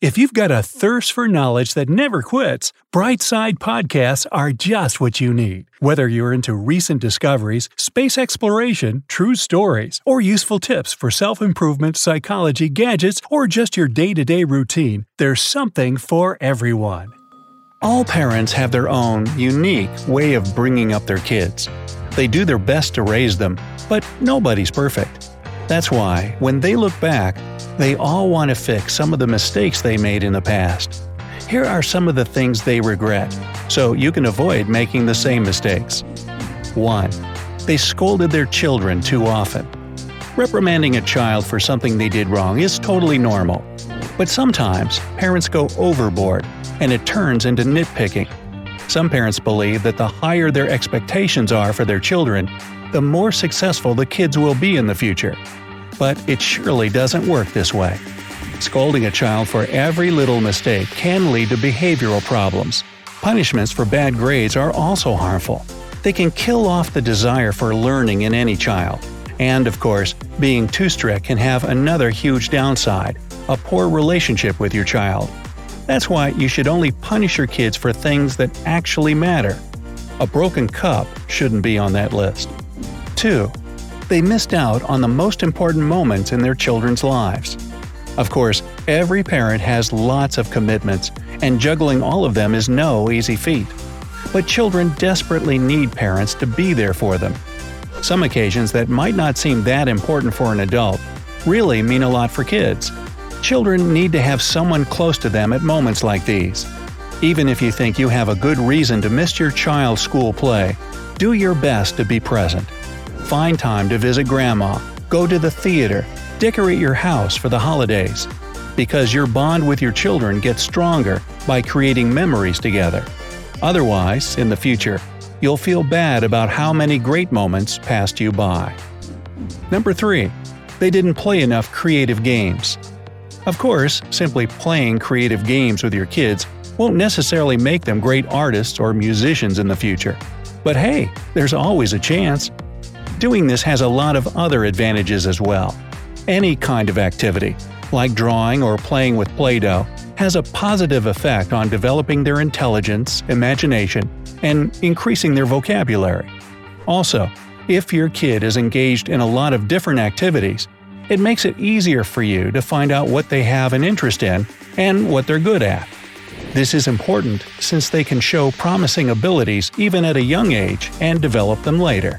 If you've got a thirst for knowledge that never quits, Brightside Podcasts are just what you need. Whether you're into recent discoveries, space exploration, true stories, or useful tips for self improvement, psychology, gadgets, or just your day to day routine, there's something for everyone. All parents have their own, unique way of bringing up their kids. They do their best to raise them, but nobody's perfect. That's why, when they look back, they all want to fix some of the mistakes they made in the past. Here are some of the things they regret, so you can avoid making the same mistakes. 1. They scolded their children too often. Reprimanding a child for something they did wrong is totally normal. But sometimes, parents go overboard and it turns into nitpicking. Some parents believe that the higher their expectations are for their children, the more successful the kids will be in the future. But it surely doesn't work this way. Scolding a child for every little mistake can lead to behavioral problems. Punishments for bad grades are also harmful. They can kill off the desire for learning in any child. And, of course, being too strict can have another huge downside a poor relationship with your child. That's why you should only punish your kids for things that actually matter. A broken cup shouldn't be on that list. 2. They missed out on the most important moments in their children's lives. Of course, every parent has lots of commitments, and juggling all of them is no easy feat. But children desperately need parents to be there for them. Some occasions that might not seem that important for an adult really mean a lot for kids. Children need to have someone close to them at moments like these. Even if you think you have a good reason to miss your child's school play, do your best to be present. Find time to visit grandma, go to the theater, decorate your house for the holidays. Because your bond with your children gets stronger by creating memories together. Otherwise, in the future, you'll feel bad about how many great moments passed you by. Number 3. They didn't play enough creative games. Of course, simply playing creative games with your kids won't necessarily make them great artists or musicians in the future. But hey, there's always a chance. Doing this has a lot of other advantages as well. Any kind of activity, like drawing or playing with Play Doh, has a positive effect on developing their intelligence, imagination, and increasing their vocabulary. Also, if your kid is engaged in a lot of different activities, it makes it easier for you to find out what they have an interest in and what they're good at. This is important since they can show promising abilities even at a young age and develop them later.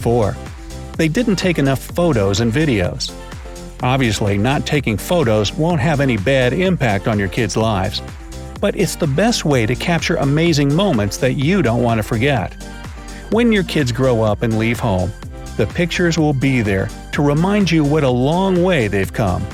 4. They didn't take enough photos and videos. Obviously, not taking photos won't have any bad impact on your kids' lives. But it's the best way to capture amazing moments that you don't want to forget. When your kids grow up and leave home, the pictures will be there to remind you what a long way they've come.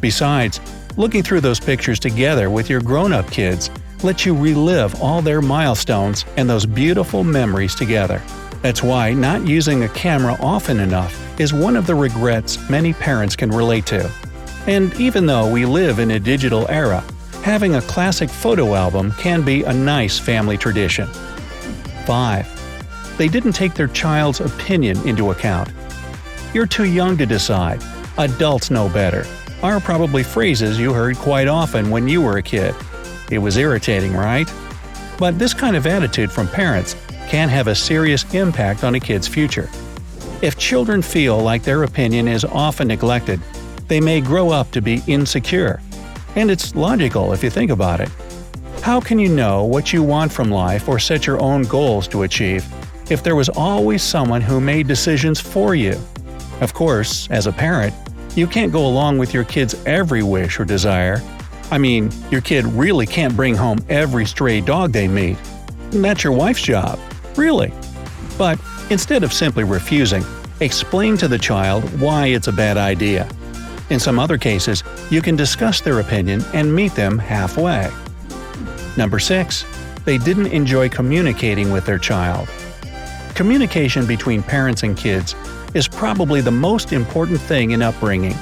Besides, looking through those pictures together with your grown up kids lets you relive all their milestones and those beautiful memories together. That's why not using a camera often enough is one of the regrets many parents can relate to. And even though we live in a digital era, having a classic photo album can be a nice family tradition. 5. They didn't take their child's opinion into account. You're too young to decide. Adults know better. Are probably phrases you heard quite often when you were a kid. It was irritating, right? But this kind of attitude from parents can have a serious impact on a kid's future. If children feel like their opinion is often neglected, they may grow up to be insecure. And it's logical if you think about it. How can you know what you want from life or set your own goals to achieve if there was always someone who made decisions for you? Of course, as a parent, you can't go along with your kid's every wish or desire. I mean, your kid really can't bring home every stray dog they meet. That's your wife's job. Really. But instead of simply refusing, explain to the child why it's a bad idea. In some other cases, you can discuss their opinion and meet them halfway. Number 6. They didn't enjoy communicating with their child. Communication between parents and kids is probably the most important thing in upbringing.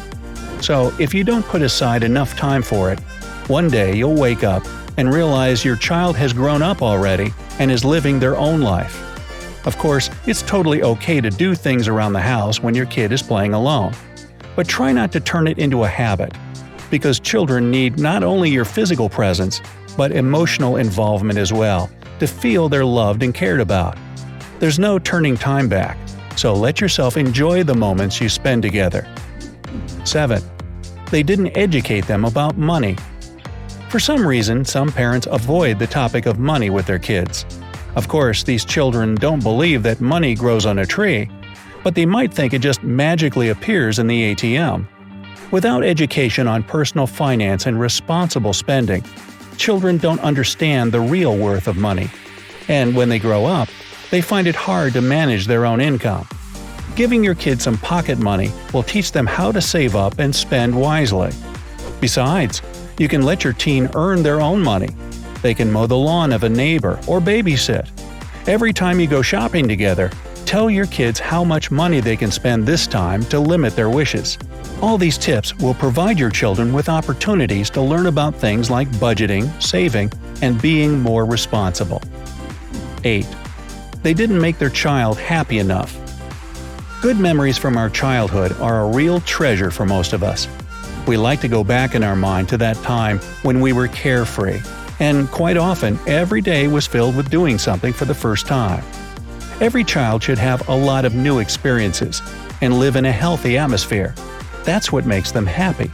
So, if you don't put aside enough time for it, one day you'll wake up and realize your child has grown up already and is living their own life. Of course, it's totally okay to do things around the house when your kid is playing alone. But try not to turn it into a habit, because children need not only your physical presence, but emotional involvement as well, to feel they're loved and cared about. There's no turning time back, so let yourself enjoy the moments you spend together. 7. They didn't educate them about money. For some reason, some parents avoid the topic of money with their kids. Of course, these children don't believe that money grows on a tree, but they might think it just magically appears in the ATM. Without education on personal finance and responsible spending, children don't understand the real worth of money. And when they grow up, they find it hard to manage their own income. Giving your kids some pocket money will teach them how to save up and spend wisely. Besides, you can let your teen earn their own money they can mow the lawn of a neighbor or babysit. Every time you go shopping together, tell your kids how much money they can spend this time to limit their wishes. All these tips will provide your children with opportunities to learn about things like budgeting, saving, and being more responsible. 8. They didn't make their child happy enough. Good memories from our childhood are a real treasure for most of us. We like to go back in our mind to that time when we were carefree, and quite often, every day was filled with doing something for the first time. Every child should have a lot of new experiences and live in a healthy atmosphere. That's what makes them happy.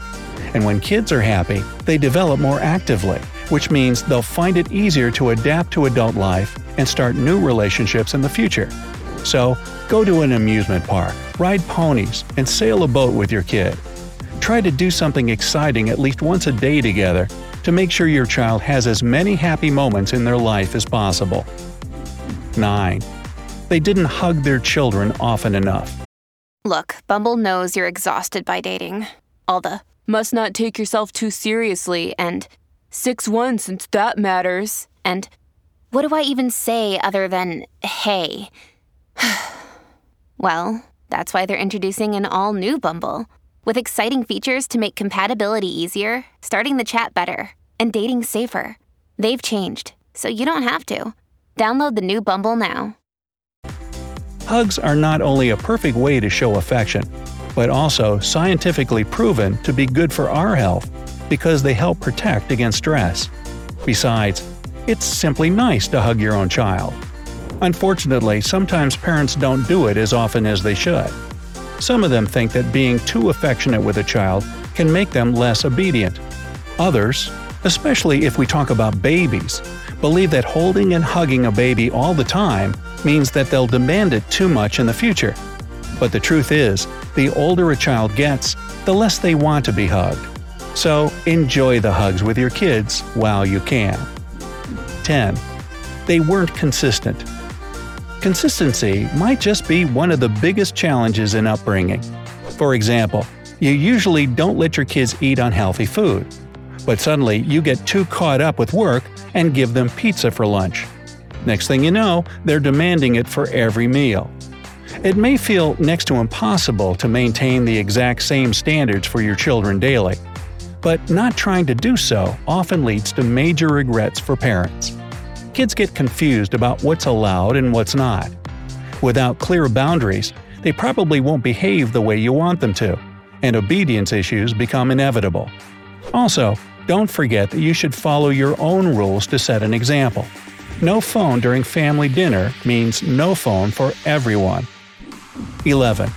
And when kids are happy, they develop more actively, which means they'll find it easier to adapt to adult life and start new relationships in the future. So, go to an amusement park, ride ponies, and sail a boat with your kid. Try to do something exciting at least once a day together to make sure your child has as many happy moments in their life as possible. 9. They didn't hug their children often enough. Look, Bumble knows you're exhausted by dating. All the must not take yourself too seriously and 6 1 since that matters. And what do I even say other than hey? well, that's why they're introducing an all new Bumble with exciting features to make compatibility easier, starting the chat better, and dating safer. They've changed, so you don't have to. Download the new Bumble now. Hugs are not only a perfect way to show affection, but also scientifically proven to be good for our health because they help protect against stress. Besides, it's simply nice to hug your own child. Unfortunately, sometimes parents don't do it as often as they should. Some of them think that being too affectionate with a child can make them less obedient. Others, especially if we talk about babies, believe that holding and hugging a baby all the time means that they'll demand it too much in the future. But the truth is, the older a child gets, the less they want to be hugged. So enjoy the hugs with your kids while you can. 10. They weren't consistent. Consistency might just be one of the biggest challenges in upbringing. For example, you usually don't let your kids eat unhealthy food, but suddenly you get too caught up with work and give them pizza for lunch. Next thing you know, they're demanding it for every meal. It may feel next to impossible to maintain the exact same standards for your children daily, but not trying to do so often leads to major regrets for parents kids get confused about what's allowed and what's not. Without clear boundaries, they probably won't behave the way you want them to, and obedience issues become inevitable. Also, don't forget that you should follow your own rules to set an example. No phone during family dinner means no phone for everyone. 11.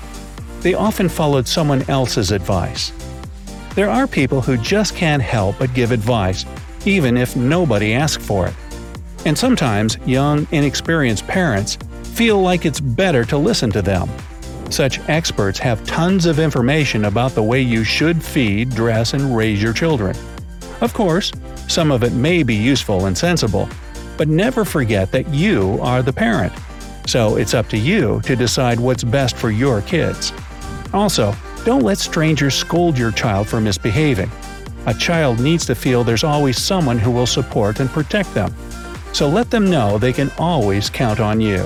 They often followed someone else's advice. There are people who just can't help but give advice, even if nobody asks for it. And sometimes young, inexperienced parents feel like it's better to listen to them. Such experts have tons of information about the way you should feed, dress, and raise your children. Of course, some of it may be useful and sensible, but never forget that you are the parent. So it's up to you to decide what's best for your kids. Also, don't let strangers scold your child for misbehaving. A child needs to feel there's always someone who will support and protect them. So let them know they can always count on you.